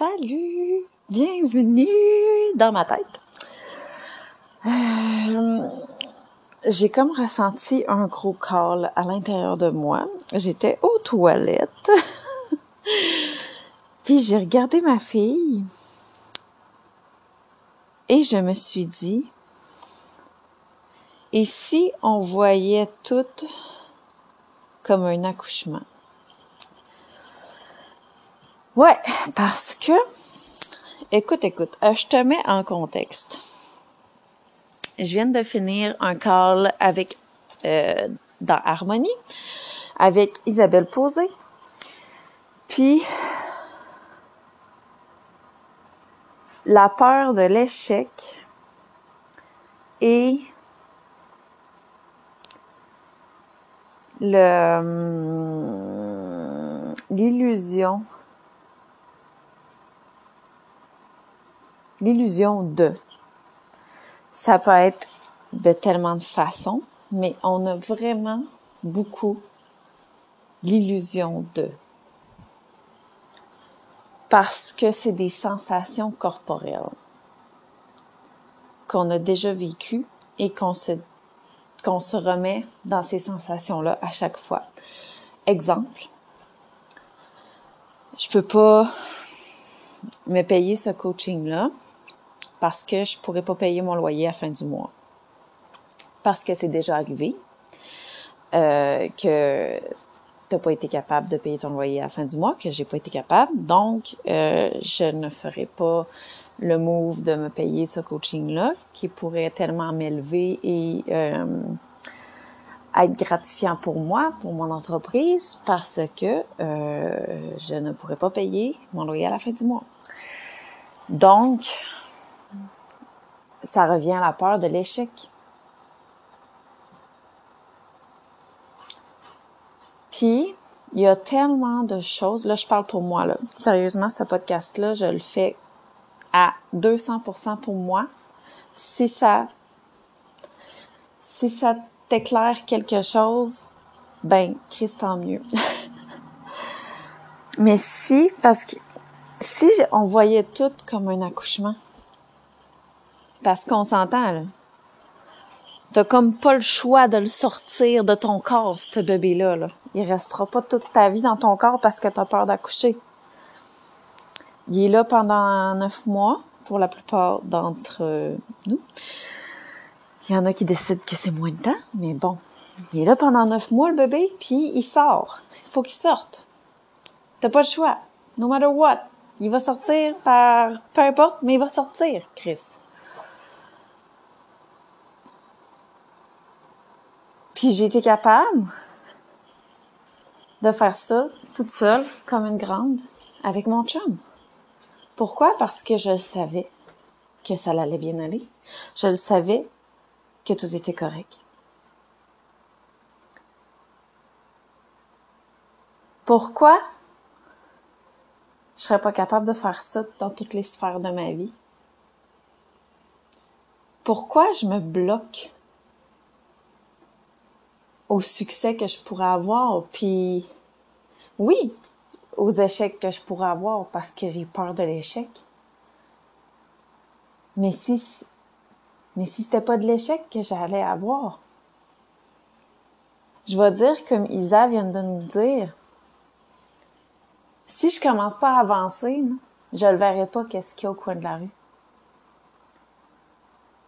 Salut! Bienvenue dans ma tête. Euh, j'ai comme ressenti un gros call à l'intérieur de moi. J'étais aux toilettes. Puis j'ai regardé ma fille. Et je me suis dit, et si on voyait tout comme un accouchement? Ouais, parce que, écoute, écoute, euh, je te mets en contexte. Je viens de finir un call avec, euh, dans Harmonie, avec Isabelle Posé. Puis, la peur de l'échec et le hum, l'illusion l'illusion de. Ça peut être de tellement de façons, mais on a vraiment beaucoup l'illusion de. Parce que c'est des sensations corporelles qu'on a déjà vécues et qu'on se, qu'on se remet dans ces sensations-là à chaque fois. Exemple, je peux pas me payer ce coaching-là parce que je pourrais pas payer mon loyer à la fin du mois. Parce que c'est déjà arrivé euh, que t'as pas été capable de payer ton loyer à la fin du mois, que j'ai pas été capable. Donc, euh, je ne ferai pas le move de me payer ce coaching-là qui pourrait tellement m'élever et euh, être gratifiant pour moi, pour mon entreprise, parce que euh, je ne pourrais pas payer mon loyer à la fin du mois. Donc, ça revient à la peur de l'échec. Puis, il y a tellement de choses. Là, je parle pour moi, là. Sérieusement, ce podcast-là, je le fais à 200% pour moi. Si ça, si ça t'éclaire quelque chose, ben, Christ, tant mieux. Mais si, parce que si on voyait tout comme un accouchement, parce qu'on s'entend, là. T'as comme pas le choix de le sortir de ton corps, ce bébé-là. Là. Il restera pas toute ta vie dans ton corps parce que t'as peur d'accoucher. Il est là pendant neuf mois, pour la plupart d'entre nous. Il y en a qui décident que c'est moins de temps, mais bon. Il est là pendant neuf mois, le bébé, puis il sort. Il faut qu'il sorte. T'as pas le choix. No matter what. Il va sortir par... Peu importe, mais il va sortir, Chris. Puis j'ai été capable de faire ça toute seule, comme une grande, avec mon chum. Pourquoi? Parce que je savais que ça allait bien aller. Je le savais que tout était correct. Pourquoi je serais pas capable de faire ça dans toutes les sphères de ma vie? Pourquoi je me bloque au succès que je pourrais avoir, puis oui, aux échecs que je pourrais avoir parce que j'ai peur de l'échec? Mais si mais si c'était pas de l'échec que j'allais avoir, je vais dire comme Isa vient de nous dire, si je commence pas à avancer, je le verrai pas qu'est-ce qu'il y a au coin de la rue.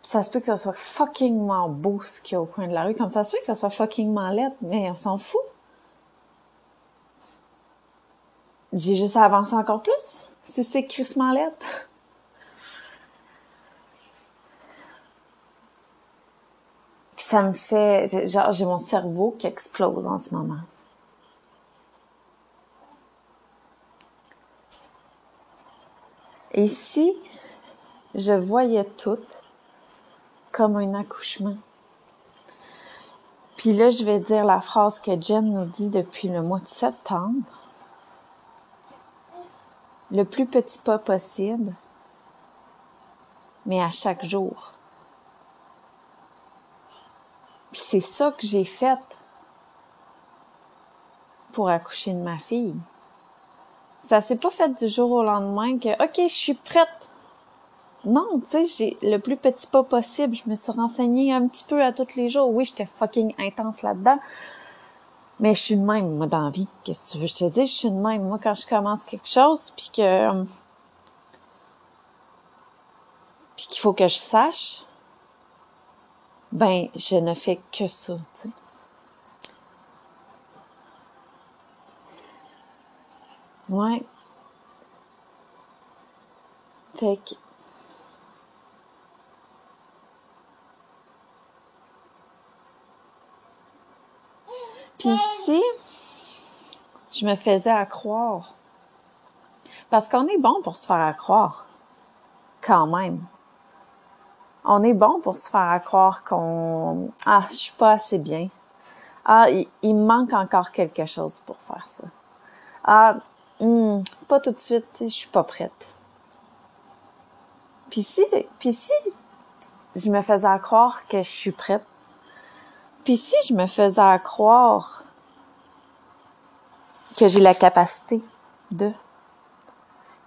ça se peut que ça soit fuckingement beau ce qu'il y a au coin de la rue, comme ça se peut que ça soit fuckingement laid, mais on s'en fout. J'ai juste à avancer encore plus, si c'est crissement laid. ça me fait, genre, j'ai mon cerveau qui explose en ce moment. Et si je voyais tout comme un accouchement? Puis là, je vais dire la phrase que Jen nous dit depuis le mois de septembre. Le plus petit pas possible, mais à chaque jour. Puis c'est ça que j'ai fait pour accoucher de ma fille. Ça s'est pas fait du jour au lendemain que, OK, je suis prête. Non, tu sais, j'ai le plus petit pas possible. Je me suis renseignée un petit peu à tous les jours. Oui, j'étais fucking intense là-dedans. Mais je suis de même, moi, dans la vie. Qu'est-ce que tu veux? Je te dis? Je suis de même. Moi, quand je commence quelque chose, puis que... Puis qu'il faut que je sache, ben, je ne fais que ça, tu sais. Ouais. Fait que... Puis si je me faisais à croire, parce qu'on est bon pour se faire à croire, quand même. On est bon pour se faire à croire qu'on ah je suis pas assez bien. Ah il, il manque encore quelque chose pour faire ça. Ah Hmm, pas tout de suite, je suis pas prête. Puis si, puis si je me faisais croire que je suis prête, puis si je me faisais croire que j'ai la capacité de,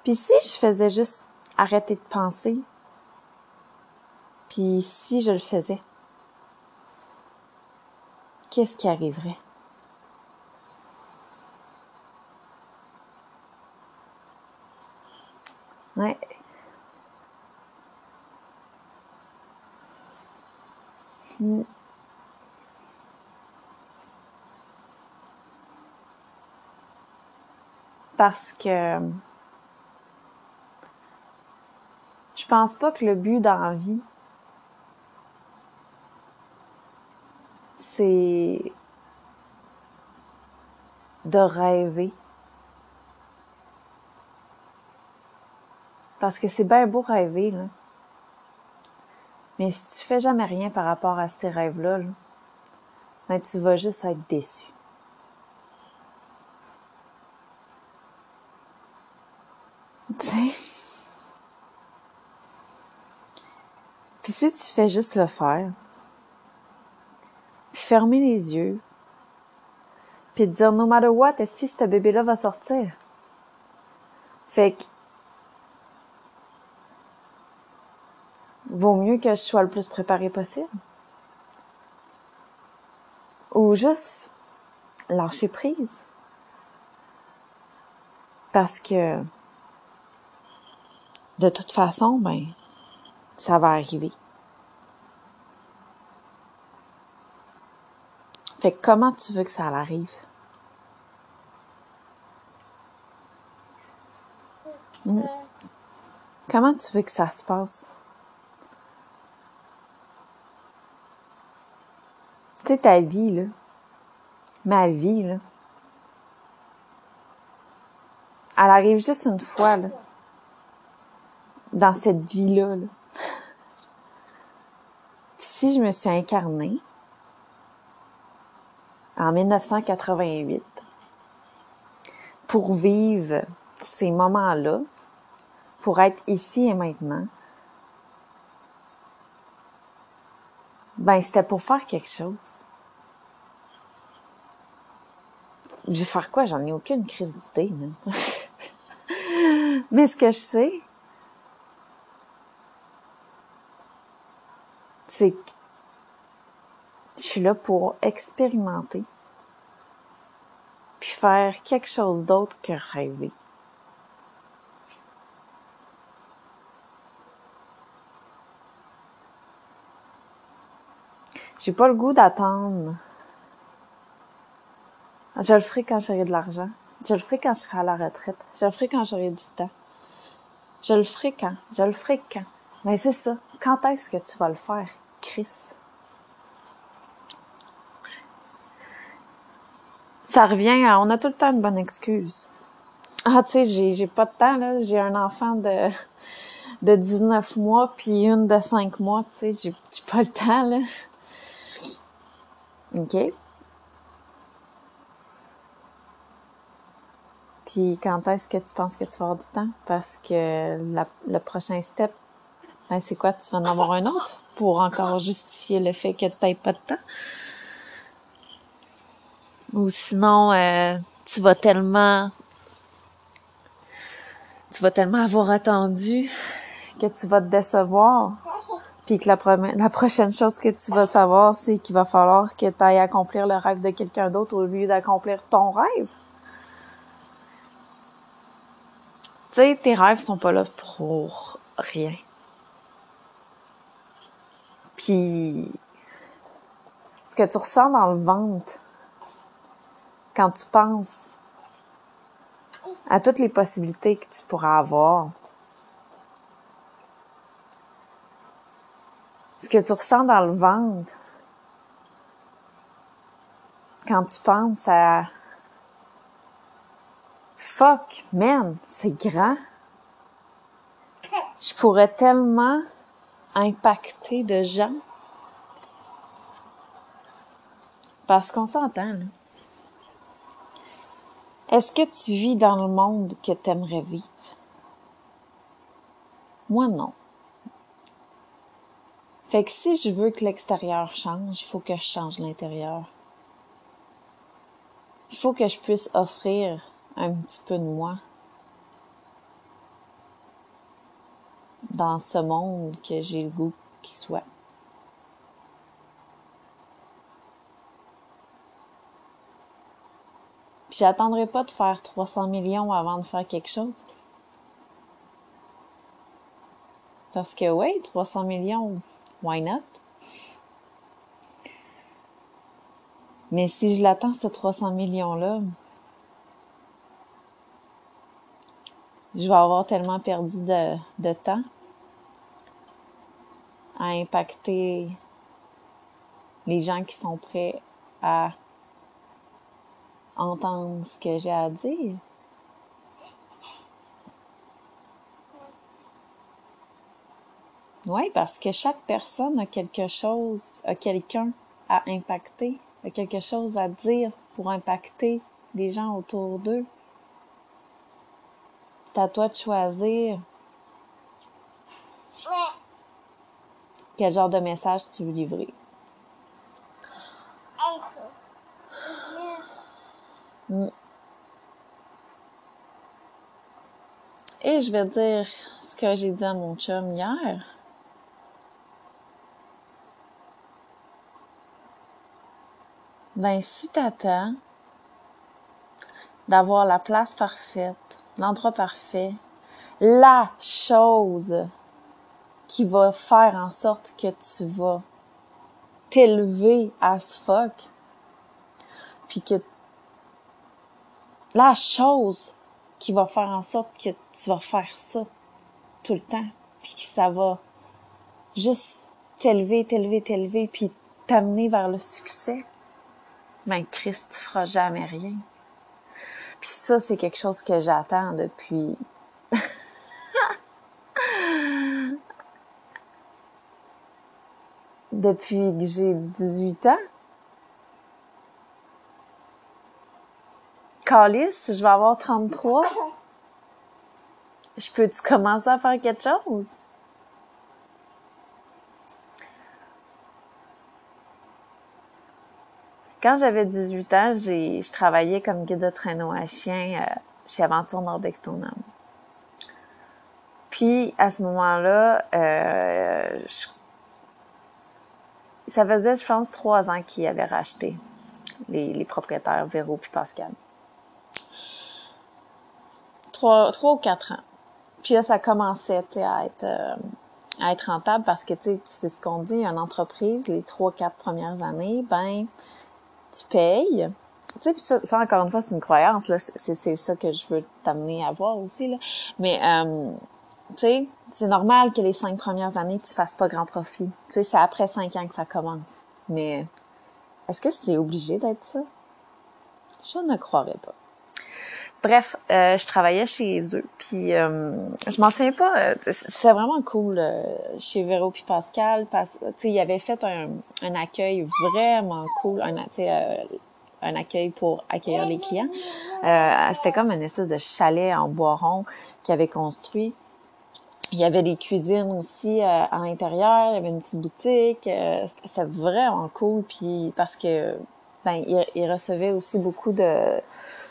puis si je faisais juste arrêter de penser, puis si je le faisais, qu'est-ce qui arriverait? Parce que je pense pas que le but dans la vie, c'est de rêver. Parce que c'est bien beau rêver, là. Mais si tu fais jamais rien par rapport à ces rêves-là, ben tu vas juste être déçu. Tu sais? Puis si tu fais juste le faire, fermer les yeux, puis dire no matter what, est-ce que ce bébé-là va sortir? Fait que vaut mieux que je sois le plus préparé possible. Ou juste lâcher prise. Parce que de toute façon, ben, ça va arriver. Fait comment tu veux que ça arrive? Hmm. Comment tu veux que ça se passe? Tu sais, ta vie, là. Ma vie, là. Elle arrive juste une fois, là. Dans cette vie-là, si je me suis incarnée en 1988 pour vivre ces moments-là, pour être ici et maintenant, Ben, c'était pour faire quelque chose. Je vais faire quoi? J'en ai aucune crise d'idée, Mais ce que je sais, c'est que je suis là pour expérimenter, puis faire quelque chose d'autre que rêver. J'ai pas le goût d'attendre. Je le ferai quand j'aurai de l'argent. Je le ferai quand je serai à la retraite. Je le ferai quand j'aurai du temps. Je le ferai quand? Je le ferai quand? Mais c'est ça. Quand est-ce que tu vas le faire, Chris? Ça revient à, on a tout le temps une bonne excuse. Ah, tu sais, j'ai, pas de temps, là. J'ai un enfant de, de 19 mois puis une de 5 mois, tu sais, j'ai, j'ai pas le temps, là. OK? Puis quand est-ce que tu penses que tu vas avoir du temps? Parce que le prochain step, ben c'est quoi? Tu vas en avoir un autre pour encore justifier le fait que tu n'aies pas de temps? Ou sinon, euh, tu vas tellement tu vas tellement avoir attendu que tu vas te décevoir. Puis que la, prochaine chose que tu vas savoir, c'est qu'il va falloir que tu ailles accomplir le rêve de quelqu'un d'autre au lieu d'accomplir ton rêve. Tu sais, tes rêves sont pas là pour rien. Puis, ce que tu ressens dans le ventre quand tu penses à toutes les possibilités que tu pourras avoir, ce que tu ressens dans le ventre quand tu penses à fuck, man, c'est grand. Je pourrais tellement impacter de gens. Parce qu'on s'entend, là. Est-ce que tu vis dans le monde que tu aimerais vivre? Moi, non. Fait que si je veux que l'extérieur change, il faut que je change l'intérieur. Il faut que je puisse offrir un petit peu de moi dans ce monde que j'ai le goût qu'il soit. Puis j'attendrai pas de faire 300 millions avant de faire quelque chose. Parce que oui, 300 millions, why not? Mais si je l'attends, ce 300 millions-là, je vais avoir tellement perdu de, de temps à impacter les gens qui sont prêts à entendre ce que j'ai à dire. Oui, parce que chaque personne a quelque chose, a quelqu'un à impacter, a quelque chose à dire pour impacter les gens autour d'eux. C'est à toi de choisir quel genre de message tu veux livrer. Mm. Et je vais dire ce que j'ai dit à mon chum hier. Ben, si t'attends d'avoir la place parfaite, l'endroit parfait, la chose qui va faire en sorte que tu vas t'élever à ce fuck, puis que la chose qui va faire en sorte que tu vas faire ça tout le temps, puis que ça va juste t'élever, t'élever, t'élever, puis t'amener vers le succès, ben Christ, tu feras jamais rien. Puis ça, c'est quelque chose que j'attends depuis... depuis que j'ai 18 ans. Calice, je vais avoir 33. Je peux-tu commencer à faire quelque chose? Quand j'avais 18 ans, j'ai, je travaillais comme guide de traîneau à chien euh, chez Aventure Norbex Puis, à ce moment-là, euh, ça faisait, je pense, trois ans qu'ils avaient racheté les, les propriétaires Véro puis Pascal trois, ou quatre ans. Puis là, ça commençait, à être, euh, à être rentable parce que, tu sais, ce qu'on dit, une entreprise, les trois, quatre premières années, ben, tu payes. Tu sais, puis ça, encore une fois, c'est une croyance, là. C'est ça que je veux t'amener à voir aussi, là. Mais, euh, tu sais, c'est normal que les cinq premières années, tu fasses pas grand profit. Tu sais, c'est après cinq ans que ça commence. Mais, est-ce que c'est obligé d'être ça? Je ne croirais pas. Bref, euh, je travaillais chez eux, puis euh, je m'en souviens pas. Euh, c'était vraiment cool chez Véro puis Pascal. Parce, ils avaient fait un, un, accueil vraiment cool, un, un accueil pour accueillir les clients. C'était comme une espèce de chalet en bois rond qu'ils avaient construit. Il y avait des cuisines aussi à l'intérieur, il y avait une petite boutique. C'était vraiment cool, puis parce que ben ils, recevaient aussi beaucoup de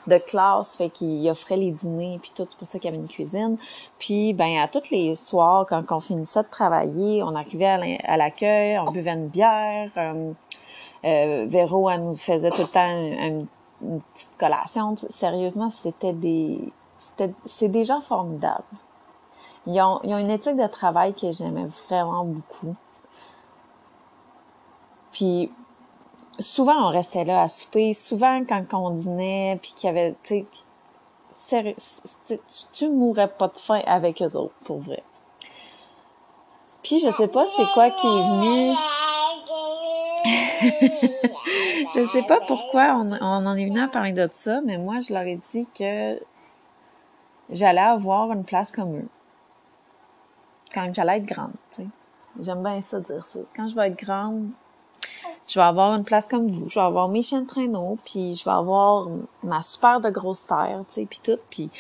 de classe, fait qu'il offrait les dîners, puis tout, c'est pour ça qu'il y avait une cuisine. Puis, ben, à tous les soirs, quand on finissait de travailler, on arrivait à l'accueil, on buvait une bière. Euh, euh, Véro, elle nous faisait tout le temps une, petite collation. Sérieusement, c'était des... C'est des gens formidables. Ils ont, ils ont une éthique de travail que j'aimais vraiment beaucoup. Puis souvent on restait là à souper, souvent quand on dînait, puis qu'il y avait, tu sais, tu mourrais pas de faim avec eux autres, pour vrai. Puis je sais pas c'est quoi qui est venu. je sais pas pourquoi on, en est venu à parler de ça, mais moi je leur ai dit que j'allais avoir une place comme eux. Quand j'allais être grande, tu sais. J'aime bien ça dire ça. Quand je vais être grande, je vais avoir une place comme vous, je vais avoir mes chiens de traîneau, puis je vais avoir ma super de grosse terre, tu sais, puis tout, puis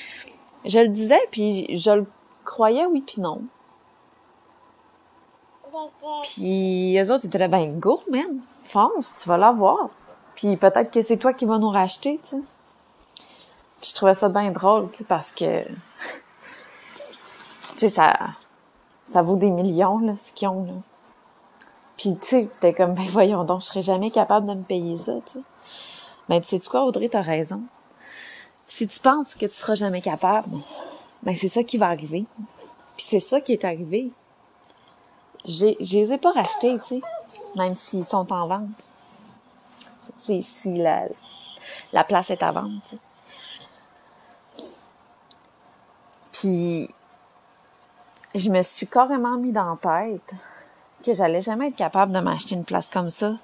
je le disais, puis je le croyais oui puis non. Puis eux autres, étaient là, ben go, man, fonce, tu vas l'avoir. Puis peut-être que c'est toi qui vas nous racheter, tu sais. Puis je trouvais ça bien drôle, tu sais, parce que, tu sais, ça, ça vaut des millions, là, ce qu'ils ont, là. Puis, tu sais, j'étais comme, ben voyons donc, je serais jamais capable de me payer ça, tu sais. Ben, tu sais quoi, Audrey, t'as raison. Si tu penses que tu seras jamais capable, ben c'est ça qui va arriver. Puis c'est ça qui est arrivé. Je les ai pas rachetés, tu sais, même s'ils sont en vente. C'est si la, la place est à vendre, tu sais. Puis, je me suis carrément mis dans la tête que j'allais jamais être capable de m'acheter une place comme ça.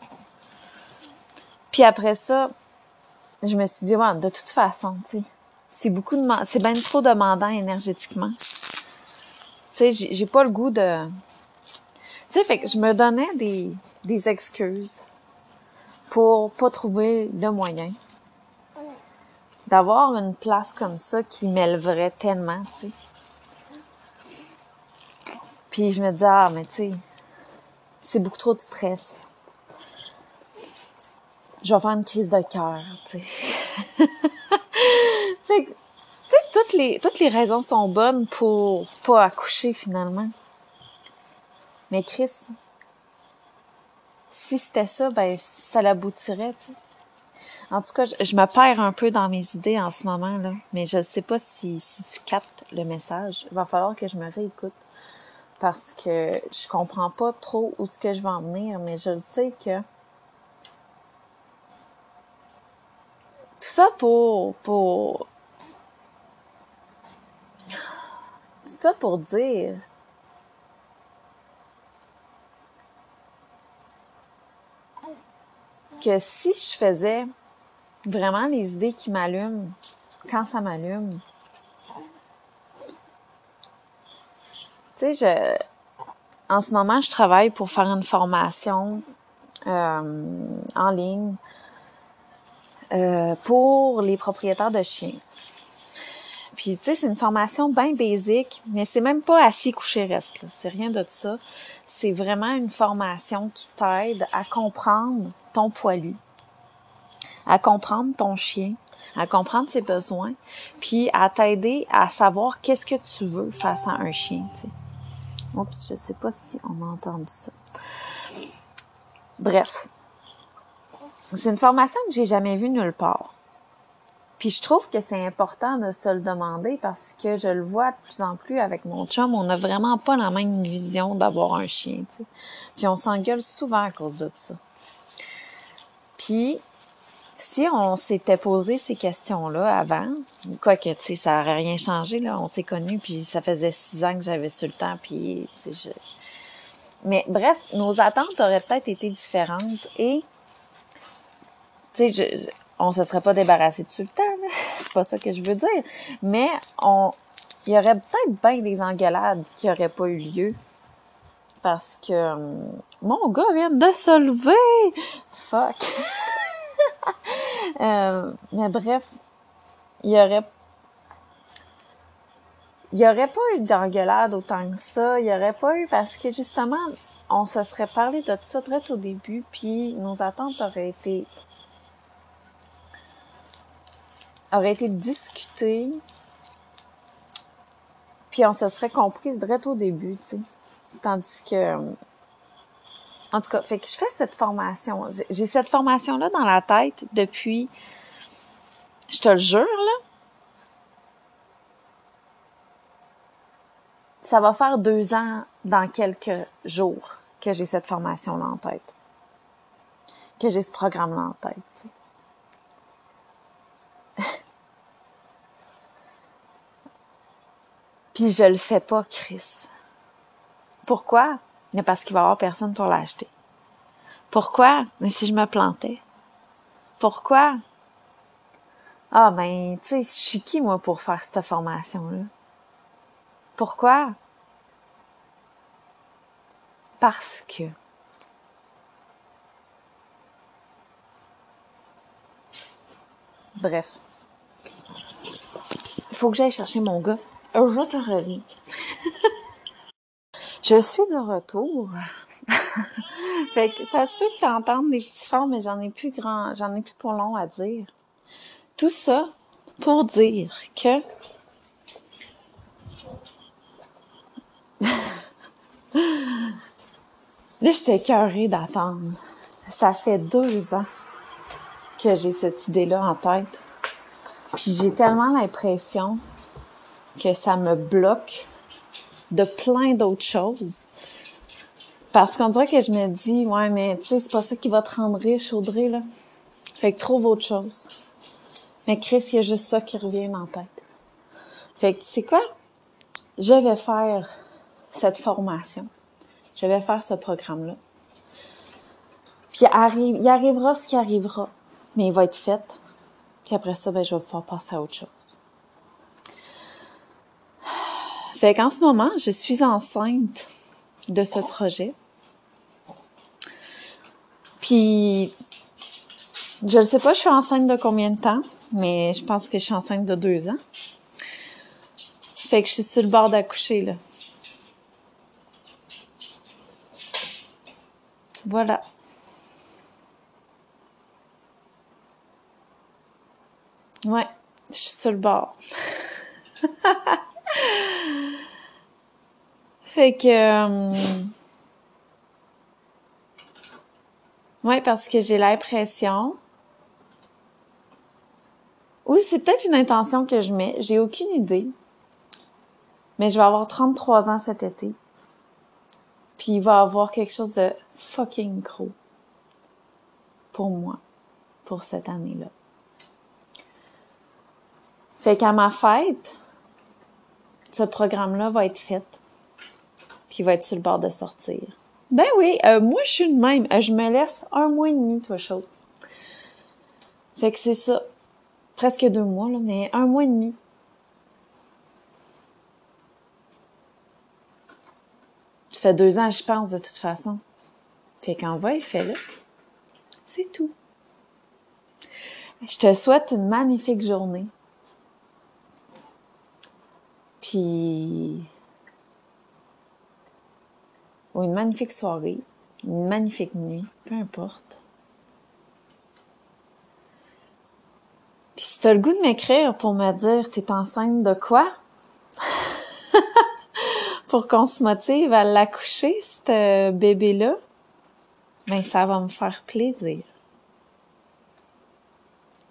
Puis après ça, je me suis dit, ouais, de toute façon, tu sais, c'est beaucoup de, c'est bien trop demandant énergétiquement. Tu sais, j'ai pas le goût de, tu sais, fait que je me donnais des, des excuses pour pas trouver le moyen d'avoir une place comme ça qui m'élèverait tellement, tu sais. Puis je me dis, ah, mais tu sais, c'est beaucoup trop de stress. Je vais faire une crise de cœur, tu fait que, toutes les, raisons sont bonnes pour pas accoucher finalement. Mais Chris, si c'était ça, ben, ça l'aboutirait. En tout cas, je, me perds un peu dans mes idées en ce moment, là. Mais je ne sais pas si tu captes le message. Il va falloir que je me réécoute parce que je comprends pas trop où ce que je vais en venir, mais je sais que tout ça pour pour tout ça pour dire que si je faisais vraiment les idées qui m'allument quand ça m'allume, En ce moment, je travaille pour faire une formation euh, en ligne euh, pour les propriétaires de chiens. Puis, tu sais, c'est une formation bien basique, mais c'est même pas assis couché reste. C'est rien de ça. C'est vraiment une formation qui t'aide à comprendre ton poilu, à comprendre ton chien, à comprendre ses besoins, puis à t'aider à savoir qu'est-ce que tu veux face à un chien. Oups, je sais pas si on a entendu ça. Bref. C'est une formation que j'ai jamais vue nulle part. Puis je trouve que c'est important de se le demander parce que je le vois de plus en plus avec mon chum, on n'a vraiment pas la même vision d'avoir un chien. Puis on s'engueule souvent à cause de ça. Puis si on s'était posé ces questions-là avant, quoi que, tu sais, ça n'aurait rien changé, là, on s'est connus, puis ça faisait six ans que j'avais sur le temps, puis, je... Mais bref, nos attentes auraient peut-être été différentes et, tu sais, je, on se serait pas débarrassé de temps, c'est pas ça que je veux dire, mais on, il y aurait peut-être bien des engueulades qui n'auraient pas eu lieu parce que hum, mon gars vient de se lever. Fuck. Euh, mais bref, il y aurait il y aurait pas eu d'engueulade autant que ça. Il y aurait pas eu parce que justement, on se serait parlé de ça très au début, puis nos attentes auraient été aurait été discuté, puis on se serait compris direct au début, tu sais. Tandis que, en tout cas, fait que je fais cette formation. J'ai cette formation-là dans la tête depuis, je te le jure, là. Ça va faire deux ans dans quelques jours que j'ai cette formation-là en tête. Que j'ai ce programme-là en tête. Puis je le fais pas, Chris. Pourquoi? Mais parce qu'il va y avoir personne pour l'acheter. Pourquoi? Mais si je me plantais. Pourquoi? Ah ben, tu sais, je suis qui moi pour faire cette formation-là? Pourquoi? Parce que. Bref. Il faut que j'aille chercher mon gars. Je te. Je suis de retour. fait que ça se peut que tu entendes des petits fonds, mais j'en ai plus grand, j'en ai plus pour long à dire. Tout ça pour dire que Là, j'étais écœurée d'attendre. Ça fait deux ans que j'ai cette idée-là en tête. Puis j'ai tellement l'impression que ça me bloque de plein d'autres choses. Parce qu'on dirait que je me dis, ouais, mais tu sais, c'est pas ça qui va te rendre riche, Audrey, là. Fait que trouve autre chose. Mais Chris, il y a juste ça qui revient en tête. Fait que, tu sais quoi? Je vais faire cette formation. Je vais faire ce programme-là. Puis il arrivera ce qui arrivera, mais il va être fait. Puis après ça, ben, je vais pouvoir passer à autre chose. Fait qu'en ce moment, je suis enceinte de ce projet. Puis, je ne sais pas, je suis enceinte de combien de temps, mais je pense que je suis enceinte de deux ans. Fait que je suis sur le bord d'accoucher, là. Voilà. Ouais, je suis sur le bord. fait que... Euh, ouais, parce que j'ai l'impression... Oui, c'est peut-être une intention que je mets. J'ai aucune idée. Mais je vais avoir 33 ans cet été. Puis il va avoir quelque chose de fucking gros pour moi, pour cette année-là. Fait qu'à ma fête, ce programme-là va être fait, puis il va être sur le bord de sortir. Ben oui, euh, moi je suis de même. Euh, je me laisse un mois et demi, toi, chose. Fait que c'est ça. Presque deux mois, là, mais un mois et demi. Ça fait deux ans, je pense, de toute façon. Fait qu'en va et fais-le. C'est tout. Je te souhaite une magnifique journée. Puis... Ou une magnifique soirée, une magnifique nuit, peu importe. Puis si t'as le goût de m'écrire pour me dire t'es enceinte de quoi? pour qu'on se motive à l'accoucher, ce bébé-là, ben ça va me faire plaisir.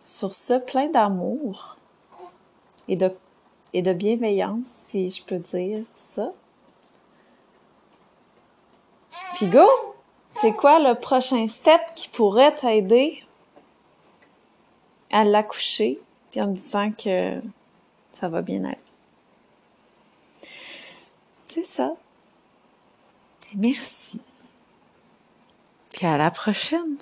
Sur ce, plein d'amour et de, et de bienveillance, si je peux dire ça. Figo, c'est quoi le prochain step qui pourrait t'aider à l'accoucher, puis en disant que ça va bien aller? C'est ça. Merci. Et à la prochaine.